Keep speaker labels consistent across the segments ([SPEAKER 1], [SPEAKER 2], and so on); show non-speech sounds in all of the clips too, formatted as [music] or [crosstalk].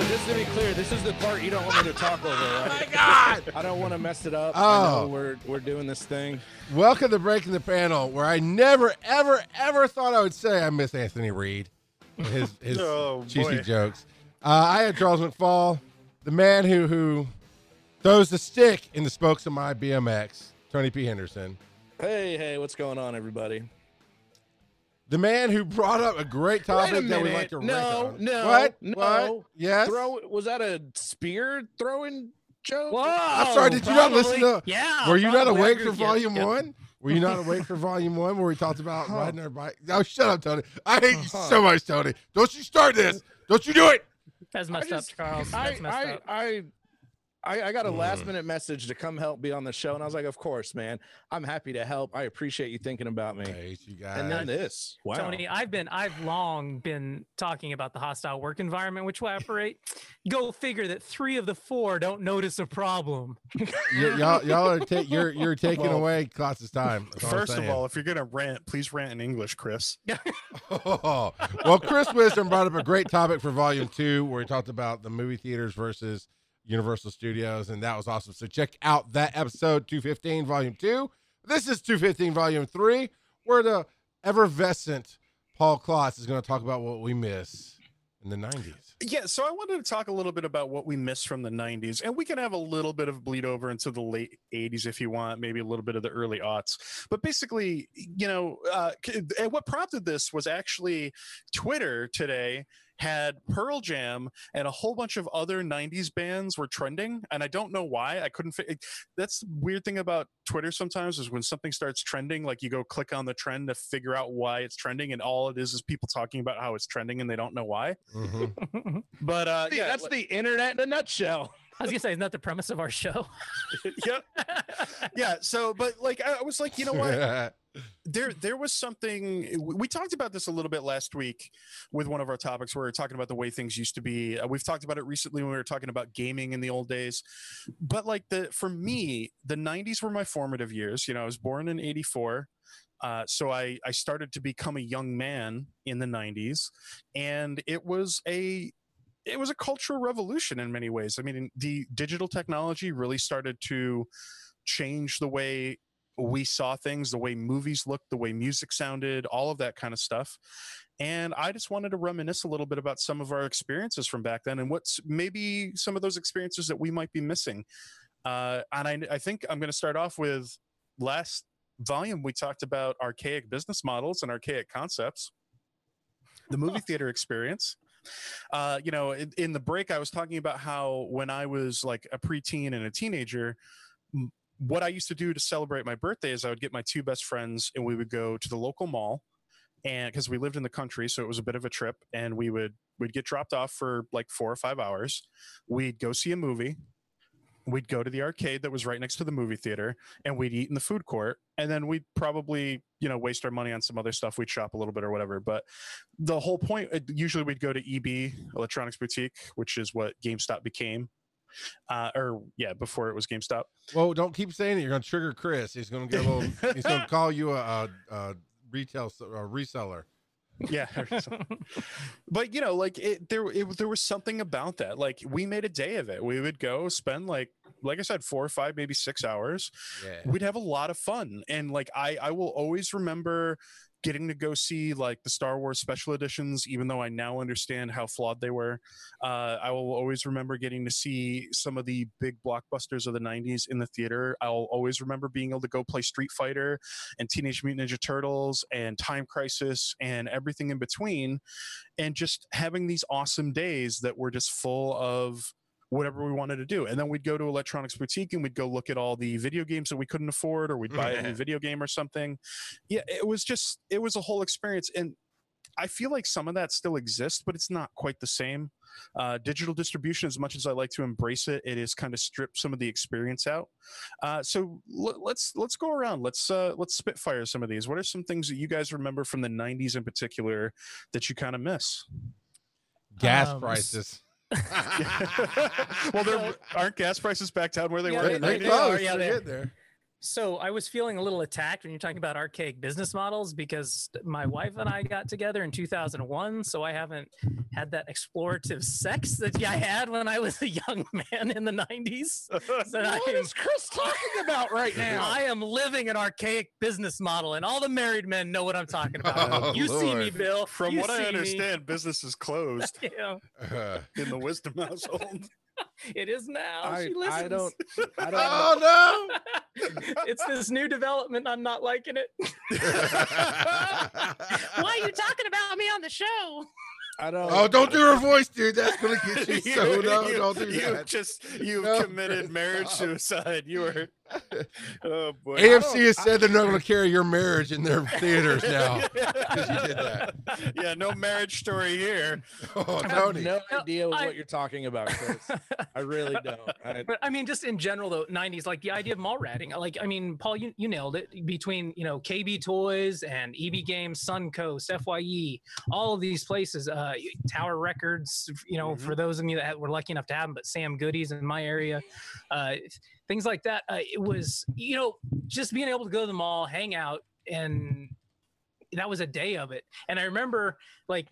[SPEAKER 1] So just to be clear, this is the part you don't want me to talk over, right? [laughs]
[SPEAKER 2] my God! [laughs]
[SPEAKER 1] I don't want to mess it up. I
[SPEAKER 2] Oh.
[SPEAKER 1] know we're we're doing this thing.
[SPEAKER 2] Welcome to Breaking the Panel, where I never, ever, ever thought I would say I miss Anthony Reed. His [laughs] his
[SPEAKER 3] Oh,
[SPEAKER 2] cheesy
[SPEAKER 3] boy.
[SPEAKER 2] jokes. Uh, I had Charles McFall, the man who who throws the stick in the spokes of my BMX, Tony P. Henderson.
[SPEAKER 1] Hey, hey, what's going on, everybody?
[SPEAKER 2] The man who brought up a great
[SPEAKER 1] Wait a
[SPEAKER 2] topic that we
[SPEAKER 1] minute.
[SPEAKER 2] like to rant
[SPEAKER 1] no,
[SPEAKER 2] on.
[SPEAKER 1] no,
[SPEAKER 2] What?
[SPEAKER 1] no.
[SPEAKER 2] What? Yes.
[SPEAKER 1] Throw was that a spear throwing joke?
[SPEAKER 4] Whoa!
[SPEAKER 2] I'm sorry, did you not listen to-
[SPEAKER 4] Yeah.
[SPEAKER 2] Were you not awake for volume
[SPEAKER 4] Yeah.
[SPEAKER 2] one? Were you not [laughs] awake for volume one where we talked about
[SPEAKER 1] Huh.
[SPEAKER 2] riding our bike? Oh, shut up, Tony. I hate you
[SPEAKER 1] Huh.
[SPEAKER 2] so much, Tony. Don't you start this. Don't you do it.
[SPEAKER 4] That's
[SPEAKER 1] I
[SPEAKER 4] messed
[SPEAKER 1] just-
[SPEAKER 4] up, Charles.
[SPEAKER 1] I,
[SPEAKER 4] That's messed
[SPEAKER 1] I,
[SPEAKER 4] up.
[SPEAKER 1] I, I, I got a last
[SPEAKER 2] Mm.
[SPEAKER 1] minute message to come help be on the show, and I was like, "Of course, man. I'm happy to help. I appreciate you thinking about me."
[SPEAKER 2] I hate you guys.
[SPEAKER 1] And then this, wow.
[SPEAKER 4] Tony, I've been, I've long been talking about the hostile work environment which we operate. Go figure that three of the four don't notice a problem. [laughs]
[SPEAKER 2] Y- y'all, y'all are ta- you're you're taking
[SPEAKER 3] Well,
[SPEAKER 2] away Klotz's time. That's all I'm
[SPEAKER 3] First of all, if you're gonna rant, please rant in English, Chris.
[SPEAKER 2] oh, [laughs] [laughs] well, Chris Wisdom brought up a great topic for Volume Two, where he talked about the movie theaters versus Universal Studios, and that was awesome. So check out that episode 215, Volume Two. This is 215, Volume Three, where the effervescent Paul Klotz is going to talk about what we miss in the 90s.
[SPEAKER 3] Yeah, so I wanted to talk a little bit about what we missed from the 90s, and we can have a little bit of bleed over into the late 80s if you want, maybe a little bit of the early aughts. But basically, you know, uh, and what prompted this was actually Twitter today had Pearl Jam and a whole bunch of other 90s bands were trending, and I don't know why. I couldn't fi- That's the weird thing about Twitter sometimes is when something starts trending, like you go click on the trend to figure out why it's trending, and all it is is people talking about how it's trending and they don't know why.
[SPEAKER 2] Mhm. [laughs]
[SPEAKER 3] But uh, yeah,
[SPEAKER 1] that's the internet in a nutshell.
[SPEAKER 4] I was gonna say, isn't that the premise of our show? [laughs]
[SPEAKER 3] yeah, yeah. So, but like, I I was like, you know what? [laughs] There, there was something. We talked about this a little bit last week with one of our topics. Where we were talking about the way things used to be. Uh, we've talked about it recently when we were talking about gaming in the old days. But like the, for me, the '90s were my formative years. You know, I was born in '84. Uh, so I, I started to become a young man in the 90s and it was a it was a cultural revolution in many ways. I mean, the digital technology really started to change the way we saw things, the way movies looked, the way music sounded, all of that kind of stuff. And I just wanted to reminisce a little bit about some of our experiences from back then and what's maybe some of those experiences that we might be missing. Uh, and I, I think I'm going to start off with last volume, we talked about archaic business models and archaic concepts, the movie [laughs] theater experience uh, you know, in, in the break, I was talking about how when I was like a preteen and a teenager, what I used to do to celebrate my birthday is I would get my two best friends and we would go to the local mall. And because we lived in the country, so it was a bit of a trip, and we would we'd get dropped off for like four or five hours. We'd go see a movie. We'd go to the arcade that was right next to the movie theater, and we'd eat in the food court. And then we'd probably, you know, waste our money on some other stuff. We'd shop a little bit or whatever. But the whole point usually we'd go to eb electronics boutique which is what gamestop became uh or yeah before it was gamestop
[SPEAKER 2] Well, don't keep saying it. You're going to trigger Chris. He's going to get a little. he's going [laughs] to call you a, a, a retail a reseller.
[SPEAKER 3] Yeah. [laughs] But you know like it there it, there was something about that. Like we made a day of it. We would go spend like like i said four or five maybe six hours.
[SPEAKER 2] Yeah.
[SPEAKER 3] we'd have a lot of fun. And like i i will always remember getting to go see like the star wars special editions even though i now understand how flawed they were uh, i will always remember getting to see some of the big blockbusters of the 90s in the theater. I'll always remember being able to go play street fighter and teenage mutant ninja turtles and time crisis and everything in between and just having these awesome days that were just full of whatever we wanted to do. And then we'd go to Electronics Boutique and we'd go look at all the video games that we couldn't afford, or we'd buy a new video game or something. Yeah, it was just, it was a whole experience. And I feel like some of that still exists, but it's not quite the same. Uh, digital distribution, as much as I like to embrace it, it is kind of stripped some of the experience out. Uh, so l- let's let's go around. Let's uh, let's spitfire some of these. What are some things that you guys remember from the '90s in particular that you kind of miss?
[SPEAKER 2] Gas
[SPEAKER 4] Um,
[SPEAKER 2] prices. [laughs]
[SPEAKER 3] well, there aren't gas prices back down where they
[SPEAKER 4] Yeah,
[SPEAKER 3] were.
[SPEAKER 2] They,
[SPEAKER 3] in
[SPEAKER 4] they-
[SPEAKER 2] they
[SPEAKER 4] are, yeah,
[SPEAKER 2] They're
[SPEAKER 4] they-
[SPEAKER 2] there.
[SPEAKER 4] So I was feeling a little attacked when you're talking about archaic business models because my wife and I got together in 2001. So I haven't had that explorative sex that I had when I was a young [laughs] man in the 90s. So [laughs] I
[SPEAKER 1] What
[SPEAKER 4] am-
[SPEAKER 1] is Chris talking about right [laughs] now?
[SPEAKER 4] I am living an archaic business model, and all the married men know what I'm talking about.
[SPEAKER 2] Oh,
[SPEAKER 4] you see me, Bill.
[SPEAKER 3] From
[SPEAKER 4] You
[SPEAKER 3] what I
[SPEAKER 4] see me.
[SPEAKER 3] understand, business is closed
[SPEAKER 4] Yeah,
[SPEAKER 2] Uh,
[SPEAKER 3] in the wisdom household. [laughs]
[SPEAKER 4] it is now.
[SPEAKER 1] I,
[SPEAKER 4] she
[SPEAKER 1] I
[SPEAKER 4] listens.
[SPEAKER 1] don't. I [laughs] don't.
[SPEAKER 2] oh no! [laughs]
[SPEAKER 4] it's this new development. I'm not liking it. Why are you talking about me on the show?
[SPEAKER 1] I don't.
[SPEAKER 2] Oh, don't do her voice, dude. That's gonna get you. So no,
[SPEAKER 3] you,
[SPEAKER 2] don't do
[SPEAKER 3] you
[SPEAKER 2] that.
[SPEAKER 3] just you
[SPEAKER 2] No,
[SPEAKER 3] committed
[SPEAKER 2] Chris,
[SPEAKER 3] marriage
[SPEAKER 2] stop.
[SPEAKER 3] suicide. You were. [laughs] Oh boy.
[SPEAKER 2] AMC has said they're not going [laughs] to carry your marriage in their theaters now because you did that.
[SPEAKER 3] yeah, no marriage story here. [laughs]
[SPEAKER 2] Oh,
[SPEAKER 1] I have
[SPEAKER 2] Tony.
[SPEAKER 1] no
[SPEAKER 4] No,
[SPEAKER 1] idea
[SPEAKER 4] I-
[SPEAKER 1] what you're talking about, Chris. I really don't. I,
[SPEAKER 4] But I mean, just in general, though, '90s, like the idea of mall ratting. Like, I mean, Paul, you, you nailed it. Between you know KB Toys and EB Games, Suncoast, Fye, all of these places, uh, Tower Records. You know, for those of you that were lucky enough to have them, but Sam Goodies in my area, uh, things like that. Uh, it was you know just being able to go to the mall, hang out, and that was a day of it. And I remember like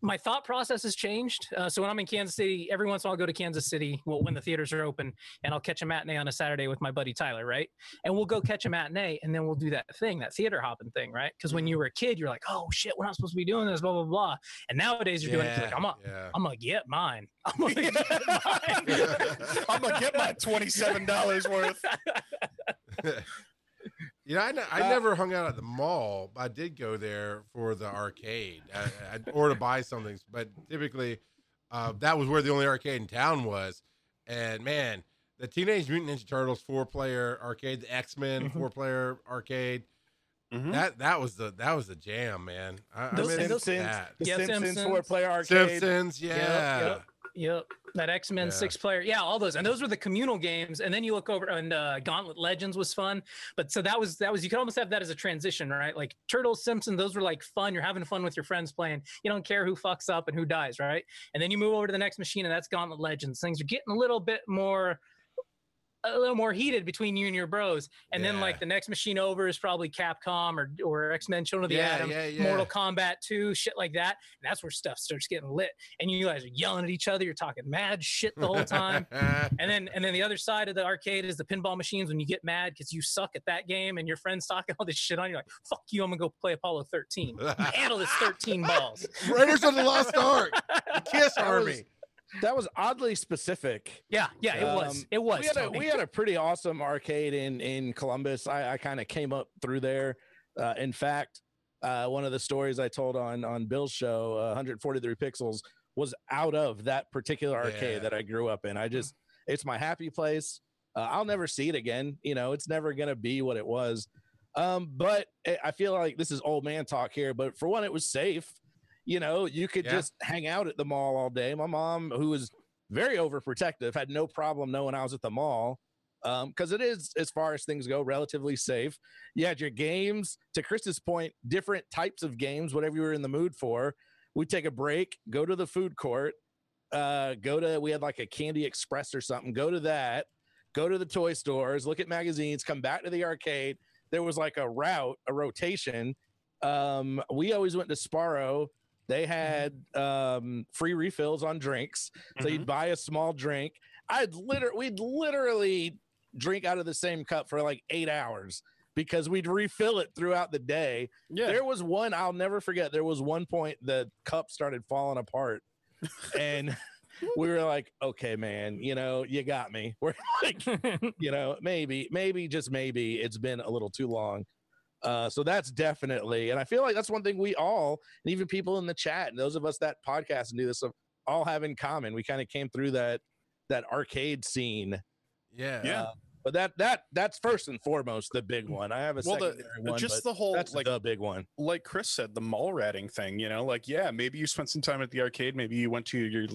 [SPEAKER 4] my thought process has changed. Uh, so when I'm in Kansas City, every once in a while I'll go to Kansas City well, when the theaters are open, and I'll catch a matinee on a Saturday with my buddy Tyler, right? And we'll go catch a matinee, and then we'll do that thing, that theater hopping thing, right? Because when you were a kid, you're like, oh shit, we're not supposed to be doing this, blah blah blah. And nowadays you're doing it, you're like, I'm gonna,
[SPEAKER 2] yeah.
[SPEAKER 4] I'm gonna get mine. [laughs] I'm gonna get [laughs] mine.
[SPEAKER 3] I'm gonna get my twenty-seven dollars worth. [laughs]
[SPEAKER 2] you know, I, ne- I
[SPEAKER 1] Uh,
[SPEAKER 2] never hung out at the mall. but I did go there for the arcade I, I, or to buy something. But typically, uh, that was where the only arcade in town was. And man, the Teenage Mutant Ninja Turtles four-player arcade, the X Men
[SPEAKER 4] Mhm.
[SPEAKER 2] four-player arcade.
[SPEAKER 3] Mhm.
[SPEAKER 2] That that was the that was the jam, man. I,
[SPEAKER 4] Those-
[SPEAKER 2] I
[SPEAKER 4] and
[SPEAKER 2] miss that.
[SPEAKER 1] the
[SPEAKER 4] Yeah,
[SPEAKER 1] Simpsons,
[SPEAKER 4] Simpsons.
[SPEAKER 1] four player arcade.
[SPEAKER 2] Simpsons, yeah.
[SPEAKER 4] yep. Yep, that X Men
[SPEAKER 2] Yeah.
[SPEAKER 4] six player, yeah, all those, and those were the communal games. And then you look over, and uh, Gauntlet Legends was fun. But so that was that was you could almost have that as a transition, right? Like Turtles, Simpson, those were like fun. You're having fun with your friends playing. You don't care who fucks up and who dies, right? And then you move over to the next machine, and that's Gauntlet Legends. Things are getting a little bit more. A little more heated between you and your bros, and then like the next machine over is probably Capcom or or X Men Children of the
[SPEAKER 2] Yeah,
[SPEAKER 4] Atom,
[SPEAKER 2] yeah, yeah.
[SPEAKER 4] Mortal Kombat 2, shit like that. And that's where stuff starts getting lit. And you guys are yelling at each other. You're talking mad shit the whole time. [laughs] and then and then the other side of the arcade is the pinball machines when you get mad because you suck at that game and your friend's talking [laughs] all this shit on you. Like, fuck you, I'm gonna go play Apollo 13. [laughs] Handle this 13 balls.
[SPEAKER 2] Raiders of the Lost Ark, the Kiss Army.
[SPEAKER 1] Was- That was oddly specific.
[SPEAKER 4] Yeah, yeah, it was.
[SPEAKER 1] Um,
[SPEAKER 4] It was.
[SPEAKER 1] we had, a, we had a pretty awesome arcade in in Columbus. I, I kind of came up through there. Uh, in fact, uh, one of the stories I told on on Bill's show, uh, 143 Pixels, was out of that particular arcade
[SPEAKER 2] Yeah.
[SPEAKER 1] that I grew up in. I just, it's my happy place. Uh, I'll never see it again. You know, it's never gonna be what it was. Um, but I- I feel like this is old man talk here. But for one, it was safe. You know, you could
[SPEAKER 2] Yeah.
[SPEAKER 1] just hang out at the mall all day. My mom, who was very overprotective, had no problem knowing I was at the mall because it is, as far as things go, relatively safe. You had your games. To Chris's point, different types of games, whatever you were in the mood for. We take a break, go to the food court, uh, go to. We had like a Candy Express or something. Go to that. Go to the toy stores, look at magazines, come back to the arcade. There was like a route, a rotation. Um, we always went to Sbarro. They had um, free refills on drinks. So you'd buy a small drink. I'd literally, we'd literally drink out of the same cup for like eight hours because we'd refill it throughout the day.
[SPEAKER 3] Yeah.
[SPEAKER 1] There was one I'll never forget. There was one point the cup started falling apart, and [laughs] we were like, "Okay, man, you know, you got me." [laughs] We're like, [laughs] you know, maybe, maybe, just maybe, it's been a little too long. Uh, so that's definitely, and I feel like that's one thing we all, and even people in the chat, and those of us that podcast and do this, all have in common. We kind of came through that that arcade scene.
[SPEAKER 2] yeah.
[SPEAKER 3] Yeah.
[SPEAKER 1] Uh, but that that that's first and foremost the big one. I have a
[SPEAKER 3] Well, the-
[SPEAKER 1] one,
[SPEAKER 3] just
[SPEAKER 1] but
[SPEAKER 3] the whole
[SPEAKER 1] that's
[SPEAKER 3] like
[SPEAKER 1] the big one.
[SPEAKER 3] like Chris said, the mall ratting thing, you know, like, yeah, maybe you spent some time at the arcade. Maybe you went to your.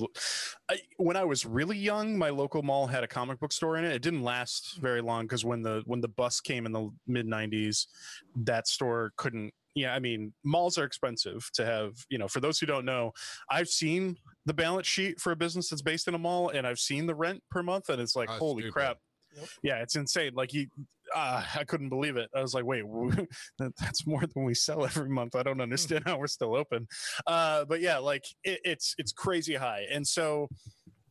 [SPEAKER 3] I, when I was really young, my local mall had a comic book store in it. It didn't last very long because when the when the bus came in the mid '90s, that store couldn't. Yeah, I mean, malls are expensive to have. You know, for those who don't know, I've seen the balance sheet for a business that's based in a mall, and I've seen the rent per month, and it's like,
[SPEAKER 2] Oh,
[SPEAKER 3] holy
[SPEAKER 2] stupid.
[SPEAKER 3] crap.
[SPEAKER 4] Yep.
[SPEAKER 3] Yeah, it's insane. Like you, uh, I couldn't believe it. I was like, wait, [laughs] that's more than we sell every month. I don't understand how we're still open. Uh, but yeah, like it, it's it's crazy high. And so,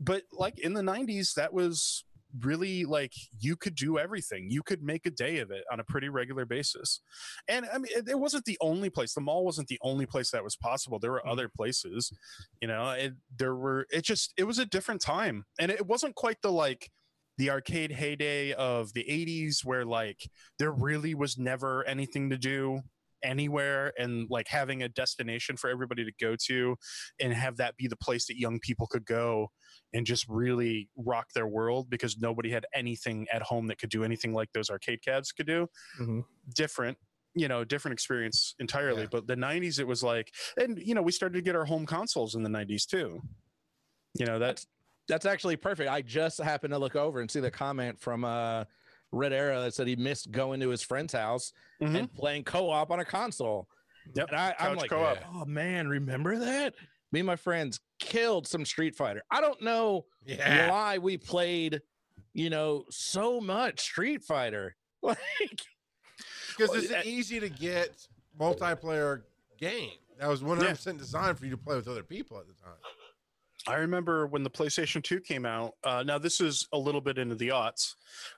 [SPEAKER 3] but like in the '90s, that was really like you could do everything. You could make a day of it on a pretty regular basis. And I mean, it, it wasn't the only place. The mall wasn't the only place that was possible. There were mm-hmm. other places, you know. It, there were. It just it was a different time, and it wasn't quite the like the arcade heyday of the 80s where like there really was never anything to do anywhere and like having a destination for everybody to go to and have that be the place that young people could go and just really rock their world because nobody had anything at home that could do anything like those arcade cabs could do. Mm-hmm. Different, you know, different experience entirely. Yeah. But the 90s, it was like, and, you know, we started to get our home consoles in the 90s too. You know, that's,
[SPEAKER 1] that's actually perfect. I just happened to look over and see the comment from, uh, Red Era that said he missed going to his friend's house mm-hmm. and playing co-op on a console. Yep. And I, am like, co-op. oh man, remember that? Me and my friends killed some Street Fighter. I don't know yeah. why we played, you know, so much Street Fighter. [laughs] Like
[SPEAKER 2] because it's an easy to get multiplayer game. That was 100% yeah. designed for you to play with other people at the time.
[SPEAKER 3] I remember when the PlayStation 2 came out. Uh, now, this is a little bit into the aughts,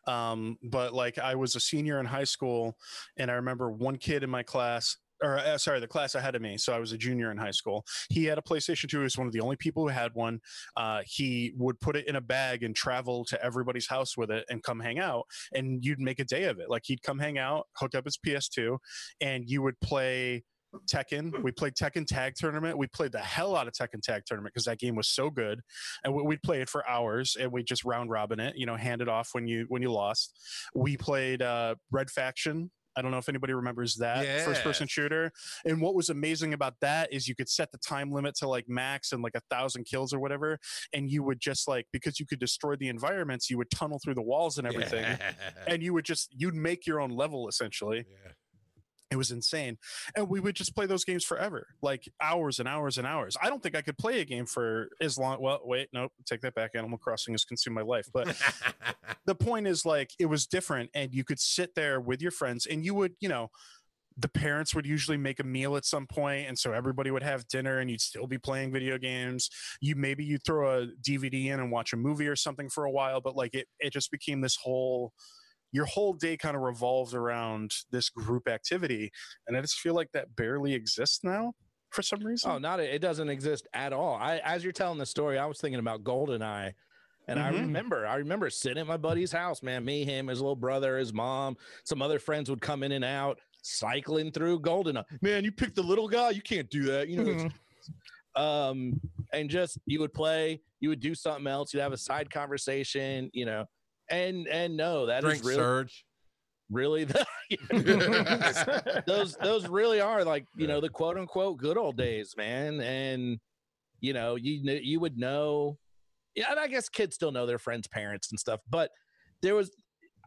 [SPEAKER 3] um, but like I was a senior in high school, and I remember one kid in my class or uh, sorry, the class ahead of me. So I was a junior in high school. He had a PlayStation 2. He was one of the only people who had one. Uh, he would put it in a bag and travel to everybody's house with it and come hang out. And you'd make a day of it. Like he'd come hang out, hook up his PS2, and you would play Tekken. We played Tekken Tag Tournament. We played the hell out of Tekken Tag Tournament because that game was so good, and we'd play it for hours, and we just round robin it. You know, hand it off when you when you lost. We played uh, Red Faction I don't know if anybody remembers that yeah. first person shooter. And what was amazing about that is you could set the time limit to like max and like a thousand kills or whatever. And you would just like, because you could destroy the environments, you would tunnel through the walls and everything. Yeah. And you would just, you'd make your own level essentially. Yeah. It was insane. And we would just play those games forever, like hours and hours and hours. I don't think I could play a game for as long. Well, wait, nope, take that back. Animal Crossing has consumed my life. But [laughs] the point is, like, it was different. And you could sit there with your friends and you would, you know, the parents would usually make a meal at some point and so everybody would have dinner and you'd still be playing video games you maybe you throw a dvd in and watch a movie or something for a while but like it, it just became this whole your whole day kind of revolves around this group activity and i just feel like that barely exists now for some reason
[SPEAKER 1] oh not it doesn't exist at all i as you're telling the story i was thinking about goldeneye and mm-hmm. I remember, I remember sitting at my buddy's house, man. Me, him, his little brother, his mom, some other friends would come in and out, cycling through Goldeneye. Man, you picked the little guy. You can't do that. You know, mm-hmm. [laughs] um, and just you would play, you would do something else. You'd have a side conversation, you know, and and no, that
[SPEAKER 2] Drink
[SPEAKER 1] is really,
[SPEAKER 2] surge.
[SPEAKER 1] really the [laughs] [laughs] those those really are like you know the quote unquote good old days, man. And you know you you would know, yeah. And I guess kids still know their friends' parents and stuff, but there was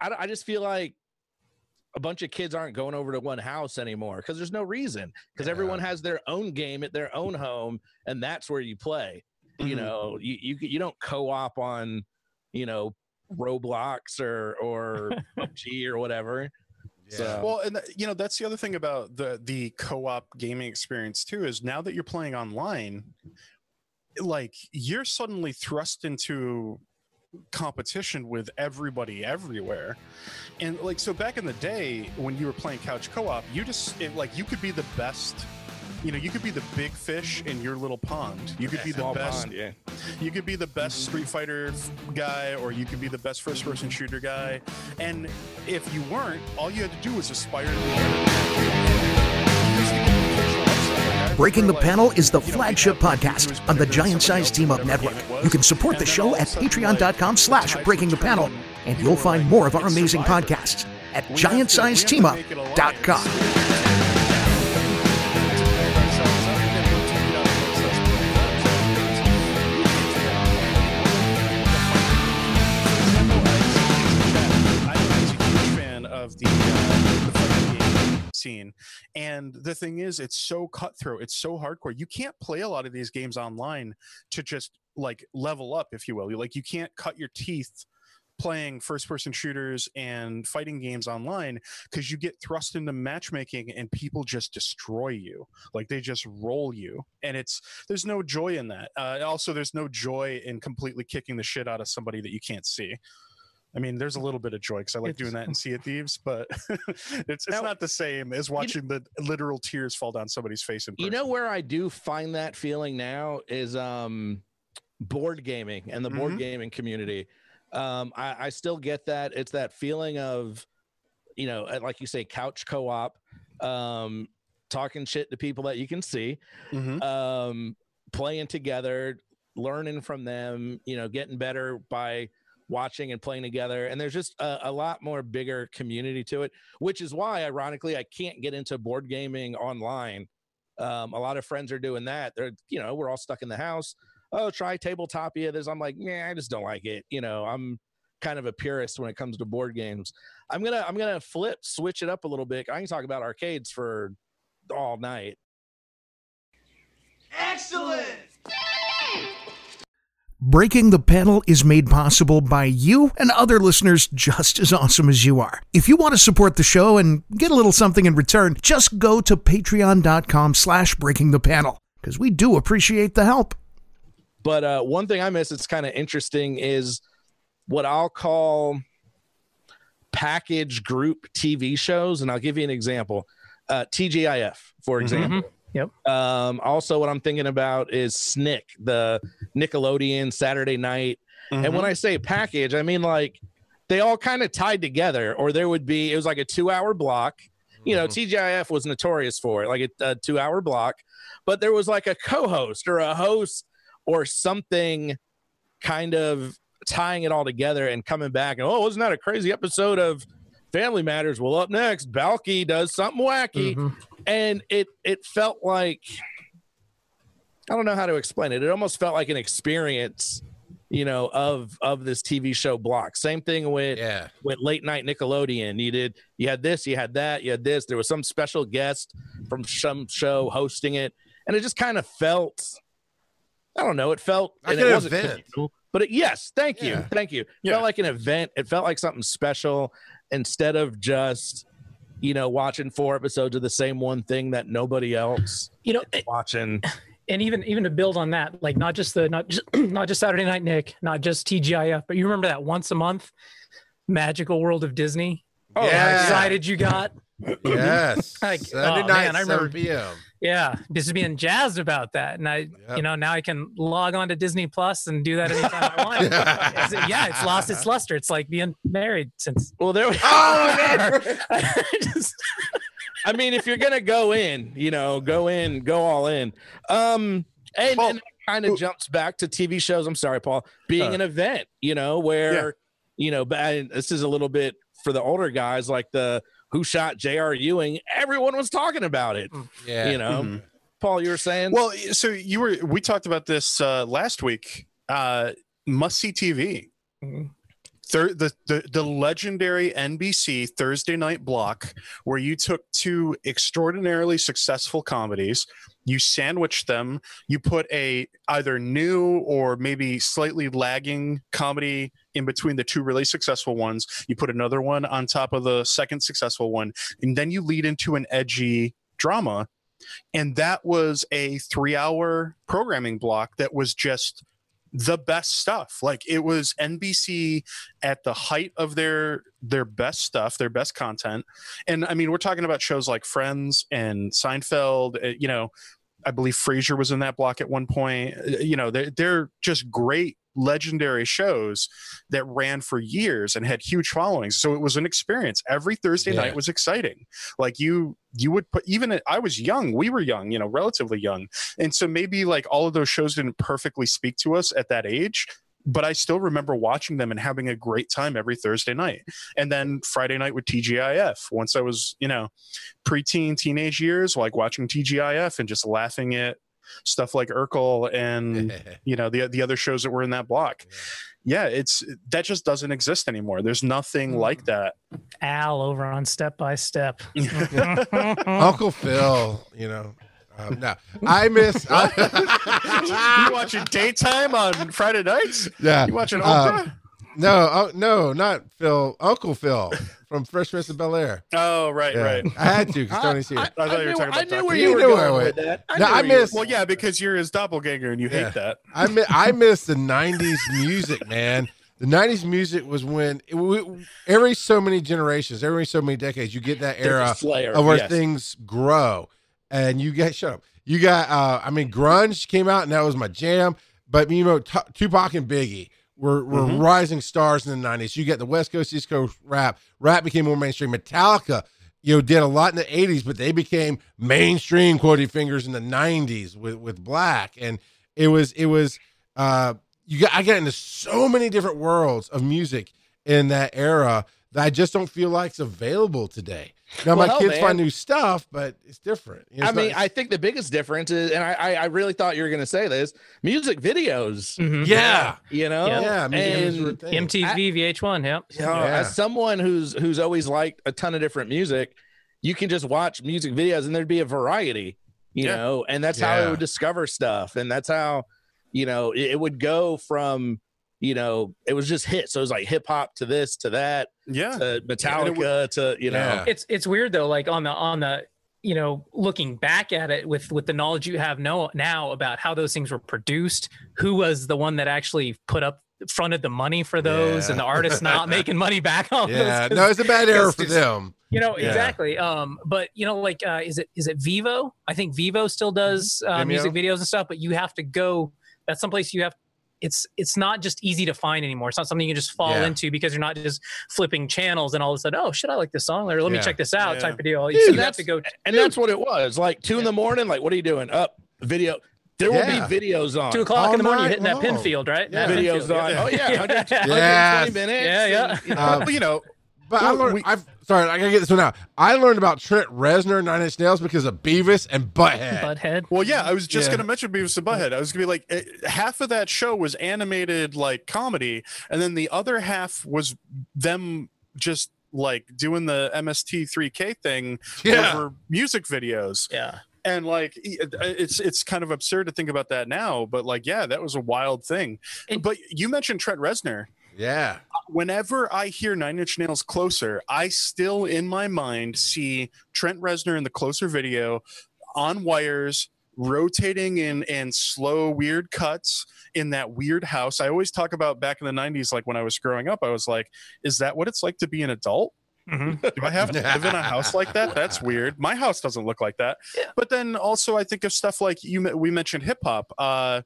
[SPEAKER 1] I I just feel like a bunch of kids aren't going over to one house anymore because there's no reason because yeah. everyone has their own game at their own home and that's where you play. Mm-hmm. You know, you, you you don't co-op on you know Roblox or or [laughs] PUBG or whatever.
[SPEAKER 3] Yeah. So. Well, and you know that's the other thing about the the co-op gaming experience too is now that you're playing online, like you're suddenly thrust into competition with everybody everywhere and like so back in the day when you were playing couch co-op you just it, like you could be the best you know, you could be the big fish in your little pond. You could be the best. Pond, yeah. You could be the best Street Fighter guy, or you could be the best first-person shooter guy. And if you weren't, all you had to do was aspire to
[SPEAKER 5] be. Breaking the Panel is the flagship podcast on the Giant Size Team Up Network. You can support the show at patreon.com slash breaking the panel, and you'll find more of our amazing podcasts at giantsizeteamup.com.
[SPEAKER 3] scene. And the thing is, it's so cutthroat, it's so hardcore. You can't play a lot of these games online to just like level up, if you will. You like you can't cut your teeth playing first person shooters and fighting games online because you get thrust into matchmaking and people just destroy you like they just roll you and it's there's no joy in that uh, also there's no joy in completely kicking the shit out of somebody that you can't see I mean, there's a little bit of joy because I like
[SPEAKER 4] It's-
[SPEAKER 3] doing that in Sea of Thieves, but [laughs] it's it's
[SPEAKER 1] Now-
[SPEAKER 3] not the same as watching the literal tears fall down somebody's face in person.
[SPEAKER 1] You know where I do find that feeling now is um board gaming and the board
[SPEAKER 3] Mhm.
[SPEAKER 1] gaming community. Um I, I still get that. It's that feeling of, you know, uh, like you say, couch co-op, um, talking shit to people that you can see,
[SPEAKER 3] Mhm.
[SPEAKER 1] um, playing together, learning from them, you know, getting better by watching and playing together. And there's just a, a lot more bigger community to it, which is why, ironically, I can't get into board gaming online. Um, a lot of friends are doing that. They're, you know, we're all stuck in the house. Oh, try tabletopia. There's, I'm like, yeah, I just don't like it. You know, I'm kind of a purist when it comes to board games. I'm gonna, I'm gonna flip, switch it up a little bit. I can talk about arcades for all night.
[SPEAKER 5] Breaking the Panel is made possible by you and other listeners just as awesome as you are. If you want to support the show and get a little something in return, just go to patreon.com slash breaking the panel, because we do appreciate the help.
[SPEAKER 1] But uh, one thing I miss that's kind of interesting is what I'll call package group TV shows. And I'll give you an example uh, TGIF, for
[SPEAKER 3] Mhm.
[SPEAKER 1] example.
[SPEAKER 4] Yep.
[SPEAKER 1] Um, also, what I'm thinking about is SNICK, the Nickelodeon Saturday night. And when I say package, I mean like they all kind of tied together, or there would be, it was like a two hour block. You know, TGIF was notorious for it, like a, a two hour block, but there was like a co host or a host or something kind of tying it all together and coming back. And oh, wasn't that a crazy episode of Family Matters? Well, up next, Balki does something wacky
[SPEAKER 4] Mhm.
[SPEAKER 1] And it it felt like I don't know how to explain it. It almost felt like an experience, you know, of of this TV show block. Same thing with
[SPEAKER 2] Yeah.
[SPEAKER 1] with late night Nickelodeon. You did you had this, you had that, you had this. There was some special guest from some show hosting it, and it just kind of felt. I don't know. It felt
[SPEAKER 2] Like
[SPEAKER 1] and it
[SPEAKER 2] an
[SPEAKER 1] wasn't
[SPEAKER 2] event.
[SPEAKER 1] but it, yes, thank you,
[SPEAKER 2] Yeah.
[SPEAKER 1] thank you. It
[SPEAKER 3] Yeah.
[SPEAKER 1] Felt like an event. It felt like something special instead of just you know watching four episodes of the same one thing that nobody else
[SPEAKER 4] You know,
[SPEAKER 1] is watching. [sighs]
[SPEAKER 4] and even even to build on that, like not just the not just [clears throat] not just Saturday Night Nick, not just TGIF, but you remember that once a month magical world of Disney.
[SPEAKER 1] Oh,
[SPEAKER 4] How
[SPEAKER 2] Yeah.
[SPEAKER 4] excited you got?
[SPEAKER 2] Yes. [laughs]
[SPEAKER 4] Like,
[SPEAKER 2] Saturday
[SPEAKER 4] oh,
[SPEAKER 2] night,
[SPEAKER 4] man, I
[SPEAKER 2] 7
[SPEAKER 4] remember-
[SPEAKER 2] p.m.
[SPEAKER 4] Yeah, just being jazzed about that, and I,
[SPEAKER 2] Yep.
[SPEAKER 4] you know, now I can log on to Disney Plus and do that anytime I want. [laughs] It's- yeah, it's lost its luster. It's like being married since.
[SPEAKER 1] Well, there. [laughs]
[SPEAKER 2] Oh, [laughs]
[SPEAKER 4] Just-
[SPEAKER 1] I mean, if you're gonna go in, you know, go in, go all in. Um, and,
[SPEAKER 3] Well,
[SPEAKER 1] and kind of jumps back to TV shows. I'm sorry, Paul, being
[SPEAKER 3] Uh,
[SPEAKER 1] an event, you know, where you know, but I- this is a little bit for the older guys, like the who shot J.R. Ewing. Everyone was talking about it.
[SPEAKER 2] Yeah.
[SPEAKER 1] You know,
[SPEAKER 3] Mhm.
[SPEAKER 1] Paul, you were saying,
[SPEAKER 3] Well, so you were we talked about this uh, last week. Uh, must see TV.
[SPEAKER 4] Mhm.
[SPEAKER 3] Thir- the, the the legendary NBC Thursday night block where you took two extraordinarily successful comedies, you sandwich them, you put a either new or maybe slightly lagging comedy in between the two really successful ones, you put another one on top of the second successful one, and then you lead into an edgy drama. And that was a 3-hour programming block that was just the best stuff. Like it was NBC at the height of their their best stuff, their best content. And I mean, we're talking about shows like Friends and Seinfeld. uh, You know, I believe Frasier was in that block at one point. Uh, You know, they're they're just great legendary shows that ran for years and had huge followings. So it was an experience. Every thursday
[SPEAKER 2] Yeah.
[SPEAKER 3] night was exciting. Like you you would put even at- i was young. We were young you know relatively young. And so maybe like all of those shows didn't perfectly speak to us at that age but i still remember watching them and having a great time every thursday night. And then friday night with tgif once i was you know preteen teenage years like watching tgif and just laughing at stuff like urkel and [laughs] you know the the other shows that were in that block. Yeah. It's that just doesn't exist anymore. There's nothing mm. like that.
[SPEAKER 4] Al over on Step by Step. [laughs] [laughs]
[SPEAKER 2] Uncle Phil, you know. Um, no, I miss. [laughs]
[SPEAKER 3] you watching daytime on friday nights
[SPEAKER 2] yeah.
[SPEAKER 3] you watching
[SPEAKER 2] Uh,
[SPEAKER 3] oprah
[SPEAKER 2] No, oh, no, not Phil. Uncle Phil from Fresh Prince of Bel Air.
[SPEAKER 3] Oh, right,
[SPEAKER 2] Yeah.
[SPEAKER 3] right.
[SPEAKER 2] I had to because Tony's [laughs] here.
[SPEAKER 3] I thought you were talking about
[SPEAKER 1] I knew
[SPEAKER 3] Dr.
[SPEAKER 1] where
[SPEAKER 2] You
[SPEAKER 1] you were
[SPEAKER 2] knew where I
[SPEAKER 1] going
[SPEAKER 2] went.
[SPEAKER 1] with that. I
[SPEAKER 2] No, I
[SPEAKER 1] where you were
[SPEAKER 2] missed-
[SPEAKER 3] Well, yeah, because you're his doppelganger and you
[SPEAKER 2] Yeah.
[SPEAKER 3] hate that.
[SPEAKER 2] I mi- I [laughs] miss the '90s music, man. The '90s music was when it, we, every so many generations, every so many decades, you get that era of where
[SPEAKER 1] yes.
[SPEAKER 2] things grow, and you get shut up. You got, uh, I mean, grunge came out, and that was my jam. But you know, T- Tupac and Biggie were were
[SPEAKER 3] Mhm.
[SPEAKER 2] rising stars in the '90s. You get the West Coast, East Coast rap. Rap became more mainstream. Metallica, you know, did a lot in the '80s, but they became mainstream. Quoting fingers in the '90s with with Black, and it was it was. uh you got I got into so many different worlds of music in that era that I just don't feel like it's available today. Now
[SPEAKER 1] Well,
[SPEAKER 2] my
[SPEAKER 1] hell,
[SPEAKER 2] kids
[SPEAKER 1] man.
[SPEAKER 2] find new stuff, but it's different. You know,
[SPEAKER 1] I
[SPEAKER 2] it's not-
[SPEAKER 1] mean, I think the biggest difference is, and I, I, I really thought you were going to say this: music videos.
[SPEAKER 4] Mhm.
[SPEAKER 2] yeah,
[SPEAKER 1] You know,
[SPEAKER 4] Yeah.
[SPEAKER 2] yeah, music videos were a
[SPEAKER 1] and
[SPEAKER 2] thing.
[SPEAKER 4] MTV, VH1. Yep.
[SPEAKER 1] you know,
[SPEAKER 2] Yeah.
[SPEAKER 1] as someone who's who's always liked a ton of different music, you can just watch music videos and there'd be a variety, you
[SPEAKER 3] Yeah.
[SPEAKER 1] know, and that's how I would discover stuff, and that's how, you know, it, it would go from, you know, it was just hit, so it was like hip hop to this to that
[SPEAKER 3] Yeah.
[SPEAKER 1] to Metallica to you know,
[SPEAKER 2] Yeah.
[SPEAKER 4] It's it's weird though. Like on the on the you know looking back at it with with the knowledge you have no, now about how those things were produced, who was the one that actually put up fronted the money for those,
[SPEAKER 2] Yeah.
[SPEAKER 4] and the artists not [laughs] making money back on
[SPEAKER 2] yeah, [laughs]
[SPEAKER 4] those.
[SPEAKER 2] no, it's a bad era for them.
[SPEAKER 4] you know
[SPEAKER 2] Yeah.
[SPEAKER 4] exactly um but you know like uh is it is it vevo i think vevo still does uh, music videos and stuff but you have to go that's someplace you have it's it's not just easy to find anymore it's not something you can just fall
[SPEAKER 2] Yeah.
[SPEAKER 4] into because you're not just flipping channels and all of a sudden oh shit i like this song or let me check this out
[SPEAKER 3] Yeah.
[SPEAKER 4] type of deal
[SPEAKER 1] Dude,
[SPEAKER 4] so you have to go
[SPEAKER 1] and that's what it was. Like two in the morning, like what are you doing? Up video. There will be videos on.
[SPEAKER 4] two o'clock
[SPEAKER 2] all
[SPEAKER 4] in the morning you're
[SPEAKER 2] night
[SPEAKER 4] hitting that pin field right
[SPEAKER 2] Yeah.
[SPEAKER 1] Videos
[SPEAKER 4] field,
[SPEAKER 1] on.
[SPEAKER 4] yeah.
[SPEAKER 1] Oh yeah, [laughs] 100,
[SPEAKER 2] Yes.
[SPEAKER 1] 120 minutes.
[SPEAKER 4] Yeah, yeah.
[SPEAKER 1] and, you know,
[SPEAKER 2] Uh,
[SPEAKER 3] Well, you know,
[SPEAKER 2] But I learned.
[SPEAKER 3] we-
[SPEAKER 2] I've sorry, I gotta get this one out. I learned about Trent Reznor, Nine Inch Nails because of Beavis and Butthead.
[SPEAKER 4] butthead
[SPEAKER 3] Well, yeah, I was just
[SPEAKER 2] Yeah.
[SPEAKER 3] going to mention Beavis and Butthead. I was going to be like, eh, half of that show was animated like comedy, and then the other half was them just like doing the MST3K thing
[SPEAKER 2] yeah,
[SPEAKER 3] over music videos.
[SPEAKER 4] yeah
[SPEAKER 3] And like, e- it's it's kind of absurd to think about that now, but like, yeah, that was a wild thing.
[SPEAKER 4] And-
[SPEAKER 3] but you mentioned Trent Reznor.
[SPEAKER 2] Yeah,
[SPEAKER 3] Whenever I hear Nine Inch Nails Closer, I still in my mind see Trent Reznor in the Closer video on wires, rotating in in slow, weird cuts in that weird house. I always talk about back in the 90s, like when I was growing up, I was like, is that what it's like to be an adult?
[SPEAKER 4] Mhm. [laughs]
[SPEAKER 3] Do I have to live in a house like that? That's [laughs] weird. My house doesn't look like that.
[SPEAKER 4] Yeah.
[SPEAKER 3] But then also, I think of stuff like you. We mentioned hip hop. Uh,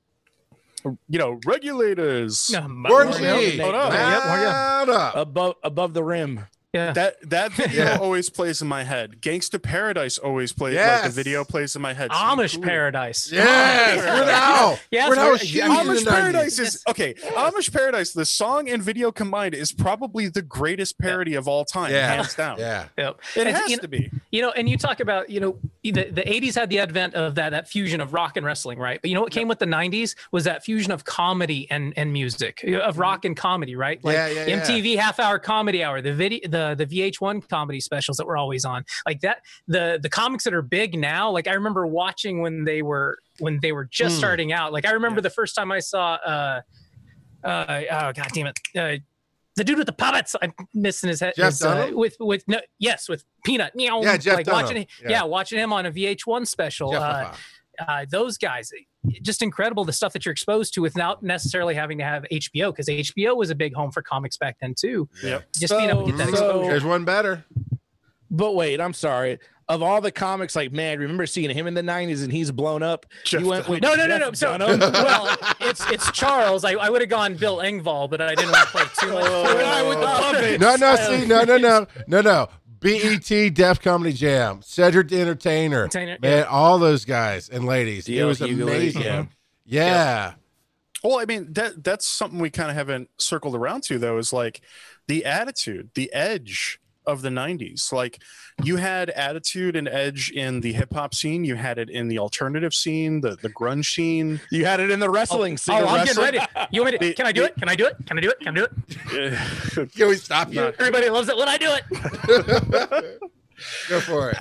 [SPEAKER 3] you know, regulators.
[SPEAKER 4] Yeah,
[SPEAKER 2] Gordon
[SPEAKER 3] Hold on.
[SPEAKER 4] Yep,
[SPEAKER 2] up.
[SPEAKER 1] above above the rim.
[SPEAKER 4] yeah
[SPEAKER 3] That that [laughs] video
[SPEAKER 2] Yeah.
[SPEAKER 3] always plays in my head. Gangsta Paradise always plays. Like the video plays in my head.
[SPEAKER 4] amish
[SPEAKER 3] Cool.
[SPEAKER 4] paradise
[SPEAKER 2] Yes,
[SPEAKER 3] Yeah.
[SPEAKER 2] Weird Al.
[SPEAKER 4] Yeah,
[SPEAKER 2] Weird
[SPEAKER 4] it's
[SPEAKER 2] Al
[SPEAKER 4] weird.
[SPEAKER 2] was huge
[SPEAKER 3] Amish Paradise
[SPEAKER 2] 90s.
[SPEAKER 3] is okay. Amish Paradise, the song and video combined, is probably the greatest parody of all time,
[SPEAKER 2] Yeah.
[SPEAKER 3] hands down.
[SPEAKER 2] Yeah,
[SPEAKER 4] Yep.
[SPEAKER 3] It
[SPEAKER 4] And,
[SPEAKER 3] has
[SPEAKER 4] you know,
[SPEAKER 3] to be.
[SPEAKER 4] You know, and you talk about, you know, the, the 80s had the advent of that that fusion of rock and wrestling, right? But you know what came with the 90s was that fusion of comedy and and music, of rock and comedy, right? Like
[SPEAKER 2] Yeah, yeah, yeah.
[SPEAKER 4] MTV half hour comedy hour, the video the the VH1 comedy specials that were always on. Like that the the comics that are big now, like I remember watching when they were when they were just
[SPEAKER 2] Mm.
[SPEAKER 4] starting out. Like I remember the first time I saw uh uh oh god damn it. Uh, the dude with the puppets, I'm missing his head.
[SPEAKER 2] Jeff
[SPEAKER 4] his, uh,
[SPEAKER 2] Dunham?
[SPEAKER 4] with with no, yes, with Peanut. Meow.
[SPEAKER 2] Yeah, Jeff
[SPEAKER 4] like
[SPEAKER 2] Dunham.
[SPEAKER 4] watching,
[SPEAKER 2] Yeah.
[SPEAKER 4] yeah. watching him on a VH1 special.
[SPEAKER 2] Jeff
[SPEAKER 4] uh, uh, those guys, just incredible the stuff that you're exposed to without necessarily having to have HBO because HBO was a big home for comics back then too.
[SPEAKER 3] Yep.
[SPEAKER 4] Just being able to get that
[SPEAKER 1] So-
[SPEAKER 4] exposure.
[SPEAKER 2] There's one better.
[SPEAKER 1] But wait, I'm sorry. Of all the comics, like man, remember seeing him in the '90s and he's blown up.
[SPEAKER 3] Jeff
[SPEAKER 1] you went with
[SPEAKER 4] No, no, no, no. So, [laughs] well, it's it's Charles. I, I would have gone Bill Engvall, but I didn't want to play too much.
[SPEAKER 1] Oh, the guy with the [laughs] puppet.
[SPEAKER 2] No, no, see, no, no, no, [laughs] no, no. BET Def Comedy Jam, Cedric the Entertainer,
[SPEAKER 4] Entertainer,
[SPEAKER 2] man, all those guys and ladies. it was
[SPEAKER 1] Hughley,
[SPEAKER 2] amazing.
[SPEAKER 1] yeah. Mm-hmm.
[SPEAKER 2] Yeah.
[SPEAKER 3] Well, I mean that that's something we kind of haven't circled around to though. Is like the attitude, the edge of the '90s. Like you had attitude and edge in the hip hop scene. You had it in the alternative scene, the the grunge scene.
[SPEAKER 1] You had it in the wrestling oh, scene.
[SPEAKER 4] Oh, I'm
[SPEAKER 3] wrestling-
[SPEAKER 4] getting ready. You want me to? [laughs]
[SPEAKER 3] The-
[SPEAKER 4] Can I do
[SPEAKER 3] the-
[SPEAKER 4] it? Can I do it? Can I do it? Can I do it? [laughs]
[SPEAKER 2] Can we stop you?
[SPEAKER 4] Everybody loves it when I do it. [laughs]
[SPEAKER 2] Go for it.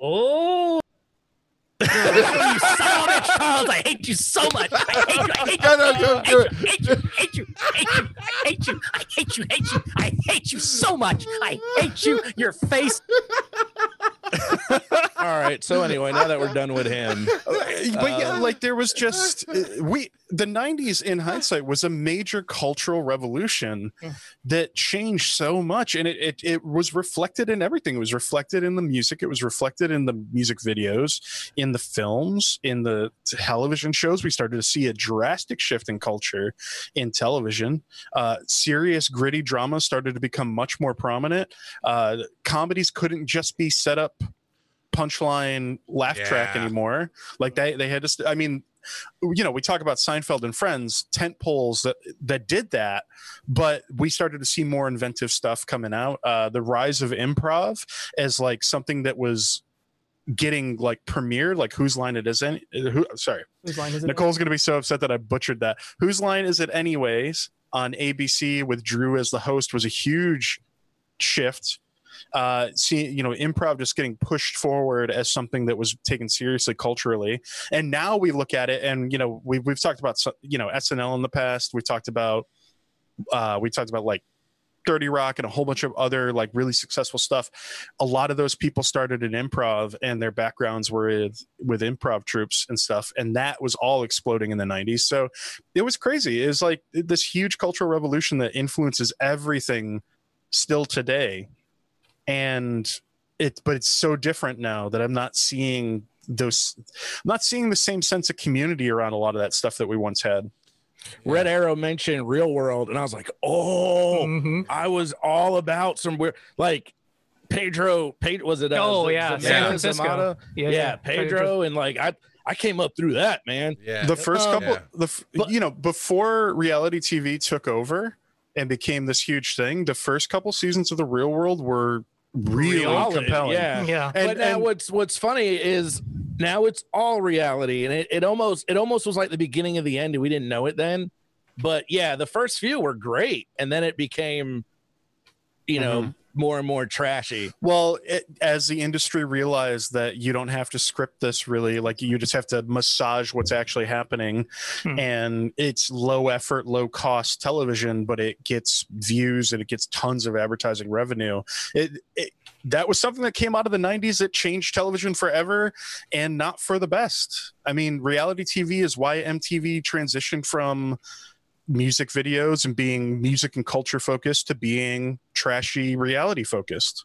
[SPEAKER 4] Oh. You son of a bitch, Charles! I hate you so much. I hate you. I hate you.
[SPEAKER 2] No, no, go do
[SPEAKER 4] hate you, hate you, hate you, I hate you. I hate you. I Hate you. I hate you so much. I hate you. Your face.
[SPEAKER 1] All right. So anyway, now that we're done with him,
[SPEAKER 3] but yeah,
[SPEAKER 1] Uh,
[SPEAKER 3] like there was just uh, we the 90s in hindsight was a major cultural revolution
[SPEAKER 4] Yeah.
[SPEAKER 3] that changed so much and it, it it was reflected in everything. It was reflected in the music. It was reflected in the music videos in the films in the television shows. We started to see a drastic shift in culture in television. Uh serious gritty drama started to become much more prominent. Uh comedies couldn't just be set up punchline laugh track anymore. Like they they had to st- i mean you know we talk about seinfeld and friends tent poles that that did that but we started to see more inventive stuff coming out uh the rise of improv as like something that was getting like premiered like whose line it is any who sorry
[SPEAKER 4] Whose line is it?
[SPEAKER 3] Nicole's going to be so upset that I butchered that. Whose line is it, anyways? On ABC with Drew as the host was a huge shift. Uh, see, you know, improv just getting pushed forward as something that was taken seriously culturally, and now we look at it, and you know, we've we've talked about you know SNL in the past. We've talked about uh, we talked about like 30 Rock and a whole bunch of other like really successful stuff. A lot of those people started in improv and their backgrounds were with, with improv troupes and stuff. And that was all exploding in the 90s. So it was crazy. It was like this huge cultural revolution that influences everything still today. And it, but it's so different now that I'm not seeing those, I'm not seeing the same sense of community around a lot of that stuff that we once had.
[SPEAKER 1] Red Arrow mentioned Real World, and I was like, oh,
[SPEAKER 4] Mhm.
[SPEAKER 1] I was all about some weird like Pedro. Pedro was it? uh,
[SPEAKER 4] Oh,
[SPEAKER 1] Z-
[SPEAKER 4] yeah,
[SPEAKER 1] Zamora-
[SPEAKER 2] San
[SPEAKER 4] Francisco.
[SPEAKER 1] Zamora?
[SPEAKER 4] Yeah,
[SPEAKER 1] Yeah, Pedro, and like I, I came up through that man.
[SPEAKER 2] Yeah.
[SPEAKER 3] the first
[SPEAKER 1] Um,
[SPEAKER 3] couple
[SPEAKER 2] Yeah.
[SPEAKER 3] the
[SPEAKER 1] but-
[SPEAKER 3] you know before reality tv took over and became this huge thing the first couple seasons of the real world were really
[SPEAKER 1] Solid,
[SPEAKER 3] compelling
[SPEAKER 1] Yeah.
[SPEAKER 4] Yeah.
[SPEAKER 3] and,
[SPEAKER 1] but now
[SPEAKER 3] and-
[SPEAKER 1] what's what's funny is now it's all reality, and it, it almost it almost was like the beginning of the end, and we didn't know it then. But yeah, the first few were great, and then it became, you know,
[SPEAKER 3] Mm-hmm.
[SPEAKER 1] More and more trashy.
[SPEAKER 3] well it, as the industry realized that you don't have to script this really like you just have to massage what's actually happening
[SPEAKER 4] Hmm.
[SPEAKER 3] and it's low effort low cost television but it gets views and it gets tons of advertising revenue it, it that was something that came out of the 90s that changed television forever and not for the best i mean reality tv is why mtv transitioned from music videos and being music and culture focused to being trashy reality focused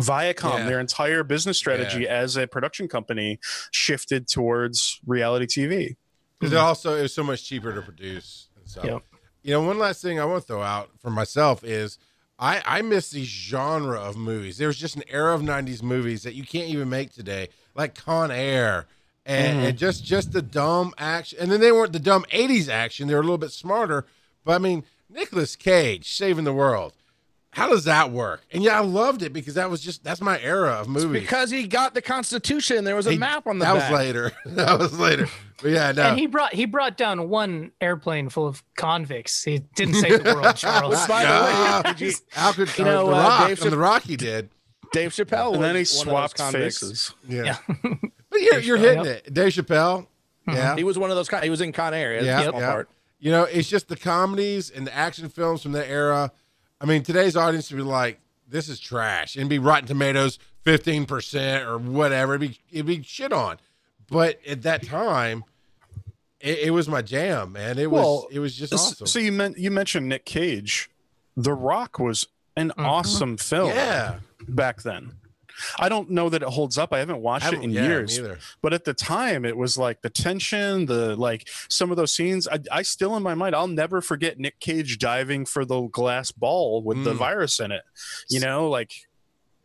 [SPEAKER 3] Viacom,
[SPEAKER 2] Yeah.
[SPEAKER 3] their entire business strategy as a production company shifted towards reality TV.
[SPEAKER 2] because it also it was so much cheaper to produce and stuff.
[SPEAKER 4] Yep.
[SPEAKER 2] You know, one last thing I want to throw out for myself is I I miss the genre of movies. There was just an era of '90s movies that you can't even make today, like Con Air, and,
[SPEAKER 3] Mhm.
[SPEAKER 2] and just just the dumb action. And then they weren't the dumb '80s action; they were a little bit smarter. But I mean, Nicolas Cage saving the world. How does that work? And yeah, I loved it because that was just that's my era of movies.
[SPEAKER 1] Because he got the Constitution, there was a
[SPEAKER 2] He-
[SPEAKER 1] map on the
[SPEAKER 2] that
[SPEAKER 1] back.
[SPEAKER 2] was later. [laughs] that was later. But yeah, no.
[SPEAKER 4] And he brought he brought down one airplane full of convicts. He didn't save the world, [laughs] Charles.
[SPEAKER 1] Which, by the way,
[SPEAKER 2] No.
[SPEAKER 1] did you-
[SPEAKER 2] How could
[SPEAKER 1] You know,
[SPEAKER 2] the
[SPEAKER 1] uh,
[SPEAKER 2] Rock
[SPEAKER 1] Dave
[SPEAKER 2] on the
[SPEAKER 1] Chapp-
[SPEAKER 2] Rock he did?
[SPEAKER 1] Dave Chappelle,
[SPEAKER 3] And then he
[SPEAKER 1] was one of those
[SPEAKER 3] swapped
[SPEAKER 1] convicts.
[SPEAKER 3] faces.
[SPEAKER 2] Yeah,
[SPEAKER 4] Yeah. [laughs]
[SPEAKER 2] but you're you're
[SPEAKER 4] Chappelle,
[SPEAKER 2] hitting
[SPEAKER 4] yep.
[SPEAKER 2] it, Dave Chappelle. Yeah,
[SPEAKER 1] He was one of those. He was in Con Air.
[SPEAKER 2] Yeah,
[SPEAKER 1] the small
[SPEAKER 2] yeah.
[SPEAKER 1] part.
[SPEAKER 2] you know, it's just the comedies and the action films from that era. I mean, today's audience would be like, "This is trash," and be Rotten Tomatoes fifteen percent or whatever. It'd be it'd be shit on. But at that time, it, it was my jam, man. It was
[SPEAKER 3] Well,
[SPEAKER 2] it was just awesome.
[SPEAKER 3] So you meant you mentioned Nick Cage. The Rock was an
[SPEAKER 4] Mhm.
[SPEAKER 3] awesome film
[SPEAKER 2] yeah,
[SPEAKER 3] back then. I don't know that it holds up. I haven't watched
[SPEAKER 2] I
[SPEAKER 3] it
[SPEAKER 2] haven't-
[SPEAKER 3] in
[SPEAKER 2] yeah,
[SPEAKER 3] years.
[SPEAKER 2] either.
[SPEAKER 3] But at the time, it was like the tension, the like some of those scenes. I, I still in my mind, I'll never forget Nick Cage diving for the glass ball with the
[SPEAKER 2] Mm.
[SPEAKER 3] virus in it. You know, like.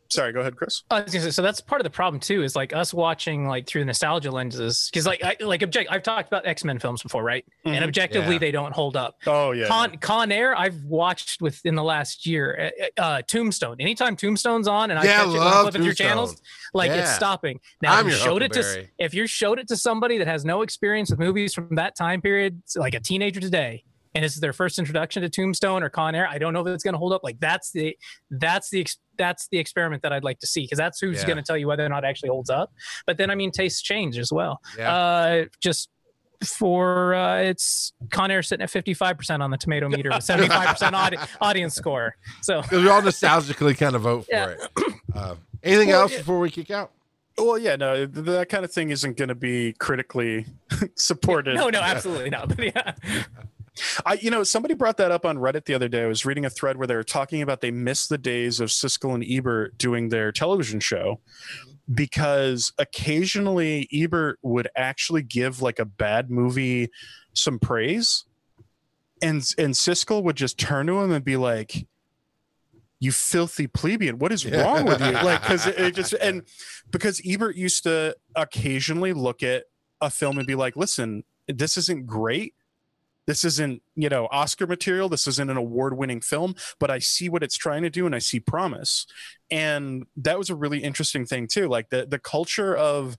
[SPEAKER 3] Sorry, go ahead, Chris.
[SPEAKER 4] I was gonna say, so that's part of the problem too, is like us watching like through nostalgia lenses, because like I like object. I've talked about X Men films before, right?
[SPEAKER 3] Mhm.
[SPEAKER 4] And objectively,
[SPEAKER 2] Yeah.
[SPEAKER 4] they don't hold up.
[SPEAKER 3] Oh yeah,
[SPEAKER 4] Con Con Air, I've watched within the last year. Uh, uh, Tombstone. Anytime Tombstone's on, and I
[SPEAKER 2] Yeah,
[SPEAKER 4] catch it when I through channels,
[SPEAKER 2] Tombstone.
[SPEAKER 4] like it's stopping. Now,
[SPEAKER 2] I'm
[SPEAKER 4] if you
[SPEAKER 2] your
[SPEAKER 4] showed it to if you showed it to somebody that has no experience with movies from that time period, like a teenager today, and this is their first introduction to Tombstone or Con Air, I don't know if it's going to hold up. Like that's the that's the that's the experiment that I'd like to see because that's who's
[SPEAKER 2] Yeah.
[SPEAKER 4] going to tell you whether or not it actually holds up. But then I mean, tastes change as well.
[SPEAKER 2] Yeah.
[SPEAKER 4] Uh, just for uh, it's Con Air sitting at 55% on the tomato meter with 75% audi- audience score. So [laughs]
[SPEAKER 2] Because we all nostalgically kind of vote for
[SPEAKER 4] Yeah.
[SPEAKER 2] it. Uh, anything
[SPEAKER 3] Well,
[SPEAKER 2] else
[SPEAKER 3] yeah.
[SPEAKER 2] before we kick out?
[SPEAKER 3] Well, yeah, no, that kind of thing isn't going to be critically [laughs] supported.
[SPEAKER 4] no, no, absolutely not. [laughs] But yeah,
[SPEAKER 3] I, you know, somebody brought that up on Reddit the other day. I was reading a thread where they were talking about they miss the days of Siskel and Ebert doing their television show because occasionally Ebert would actually give like a bad movie some praise, and and Siskel would just turn to him and be like. You filthy plebeian! What is wrong with you? Like, because it, it just and [laughs] because Ebert used to occasionally look at a film and be like, "Listen, this isn't great, this isn't you know oscar material this isn't an award-winning film but i see what it's trying to do and i see promise. And that was a really interesting thing too like the the culture of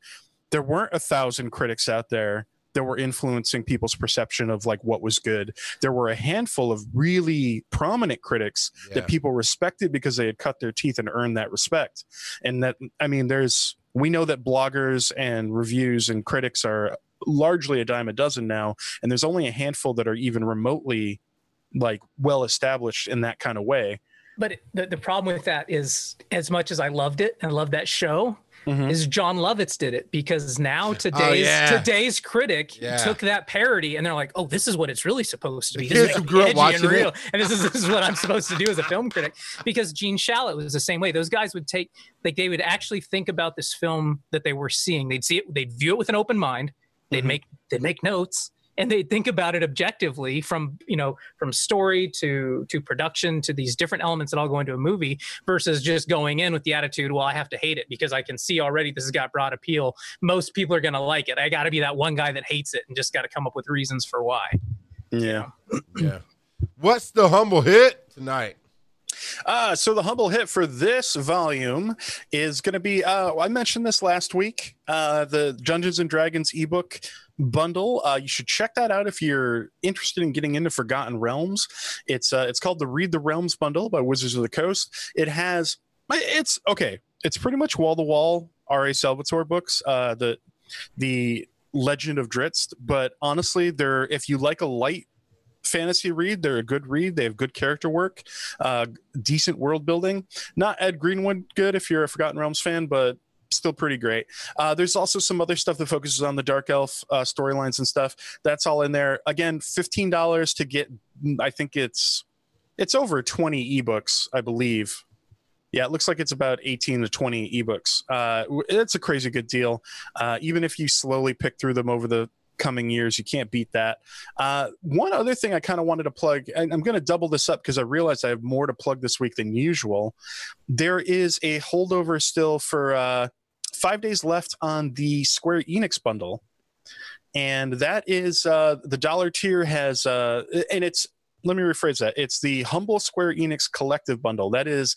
[SPEAKER 3] there weren't a thousand critics out there that were influencing people's perception of like what was good. There were a handful of really prominent critics
[SPEAKER 2] Yeah.
[SPEAKER 3] that people respected because they had cut their teeth and earned that respect. And that i mean there's we know that bloggers and reviews and critics are largely a dime a dozen now and there's only a handful that are even remotely like well established in that kind of way
[SPEAKER 4] but the, the problem with that is, as much as I loved it and loved that show,
[SPEAKER 3] Mhm.
[SPEAKER 4] is Jon Lovitz did it because now today's
[SPEAKER 2] yeah.
[SPEAKER 4] today's critic
[SPEAKER 2] Yeah.
[SPEAKER 4] took that parody and they're like, oh, this is what it's really supposed to be. This is
[SPEAKER 2] grew up
[SPEAKER 4] edgy
[SPEAKER 2] watching
[SPEAKER 4] and
[SPEAKER 2] it.
[SPEAKER 4] real, and this is this is what I'm supposed to do as a film critic. Because Gene Shalit was the same way. Those guys would take like they would actually think about this film that they were seeing. They'd see it, they'd view it with an open mind. They'd
[SPEAKER 3] Mhm.
[SPEAKER 4] make they'd make notes and they'd think about it objectively from you know from story to to production to these different elements that all go into a movie versus just going in with the attitude well i have to hate it because i can see already this has got broad appeal most people are going to like it i got to be that one guy that hates it and just got to come up with reasons for why
[SPEAKER 3] yeah [clears throat]
[SPEAKER 2] Yeah. What's the humble hit tonight?
[SPEAKER 3] Uh, so the humble hit for this volume is going to be. Uh, I mentioned this last week. Uh, the Dungeons and Dragons ebook bundle. Uh, you should check that out if you're interested in getting into Forgotten Realms. It's uh, it's called the Read the Realms bundle by Wizards of the Coast. It has. It's okay. It's pretty much wall to wall R.A. Salvatore books. Uh, the the Legend of Drizzt, but honestly, they're if you like a light fantasy read. They're a good read. They have good character work, uh, decent world building. Not Ed Greenwood good if you're a Forgotten Realms fan, but still pretty great. Uh, there's also some other stuff that focuses on the Dark Elf uh, storylines and stuff. That's all in there. Again, fifteen dollars to get. I think it's it's over twenty ebooks, I believe. Yeah, it looks like it's about 18 to 20 ebooks. Uh, it's a crazy good deal. Uh, even if you slowly pick through them over the coming years, you can't beat that. Uh, one other thing I kind of wanted to plug, and I'm going to double this up because I realized I have more to plug this week than usual. There is a holdover still for uh, five days left on the Square Enix bundle. And that is uh, the dollar tier has, uh, and it's, let me rephrase that. It's the Humble Square Enix Collective Bundle. That is,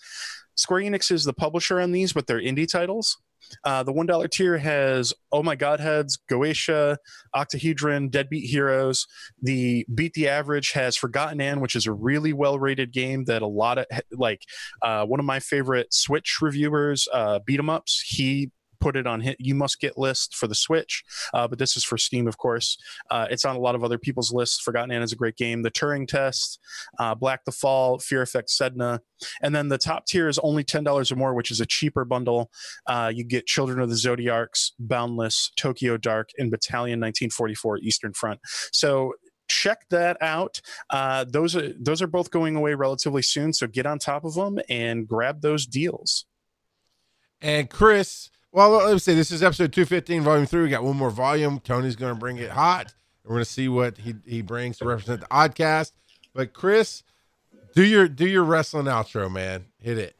[SPEAKER 3] Square Enix is the publisher on these, but they're indie titles. Uh, the one dollar tier has Oh My Godheads, Goetia, Octahedron, Deadbeat Heroes. The Beat the Average has Forgotten Anne, which is a really well rated game that a lot of like uh, one of my favorite Switch reviewers, uh, Beat 'em Ups. He put it on hit you must get list for the switch uh, but this is for steam of course. Uh, it's on a lot of other people's lists. Forgotten anne is a great game. The turing test uh, black the fall fear effect sedna. And then the top tier is only $10 or more which is a cheaper bundle. Uh, you get children of the Zodiarcs boundless tokyo dark and battalion 1944 eastern front. So check that out. Uh, those are those are both going away relatively soon so get on top of them and grab those deals.
[SPEAKER 2] And Chris, well, let me say this is episode 215, volume three. We got one more volume. Tony's going to bring it hot. We're going to see what he, he brings to represent the oddcast. But Chris, do your do your wrestling outro, man. Hit it.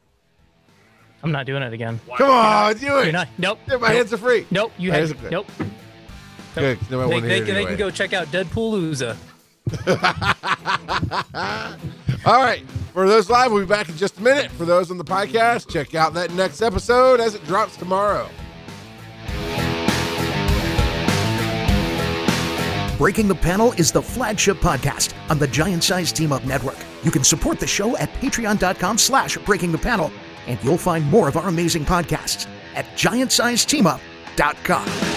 [SPEAKER 4] i'm not doing it again
[SPEAKER 2] Come on, do
[SPEAKER 4] You're
[SPEAKER 2] it.
[SPEAKER 4] not, nope
[SPEAKER 2] Yeah, my
[SPEAKER 4] nope,
[SPEAKER 2] hands are free.
[SPEAKER 4] nope you
[SPEAKER 2] That
[SPEAKER 4] had
[SPEAKER 2] is okay.
[SPEAKER 4] nope
[SPEAKER 2] Good. nobody
[SPEAKER 4] they, they,
[SPEAKER 2] it
[SPEAKER 4] they can go check out deadpool Uza. [laughs]
[SPEAKER 2] All right. For those live, we'll be back in just a minute. For those on the podcast, check out that next episode as it drops tomorrow.
[SPEAKER 5] Breaking the Panel is the flagship podcast on the Giant Size Team Up Network. You can support the show at patreon.com slash breaking the panel, and you'll find more of our amazing podcasts at giantsizeteamup.com.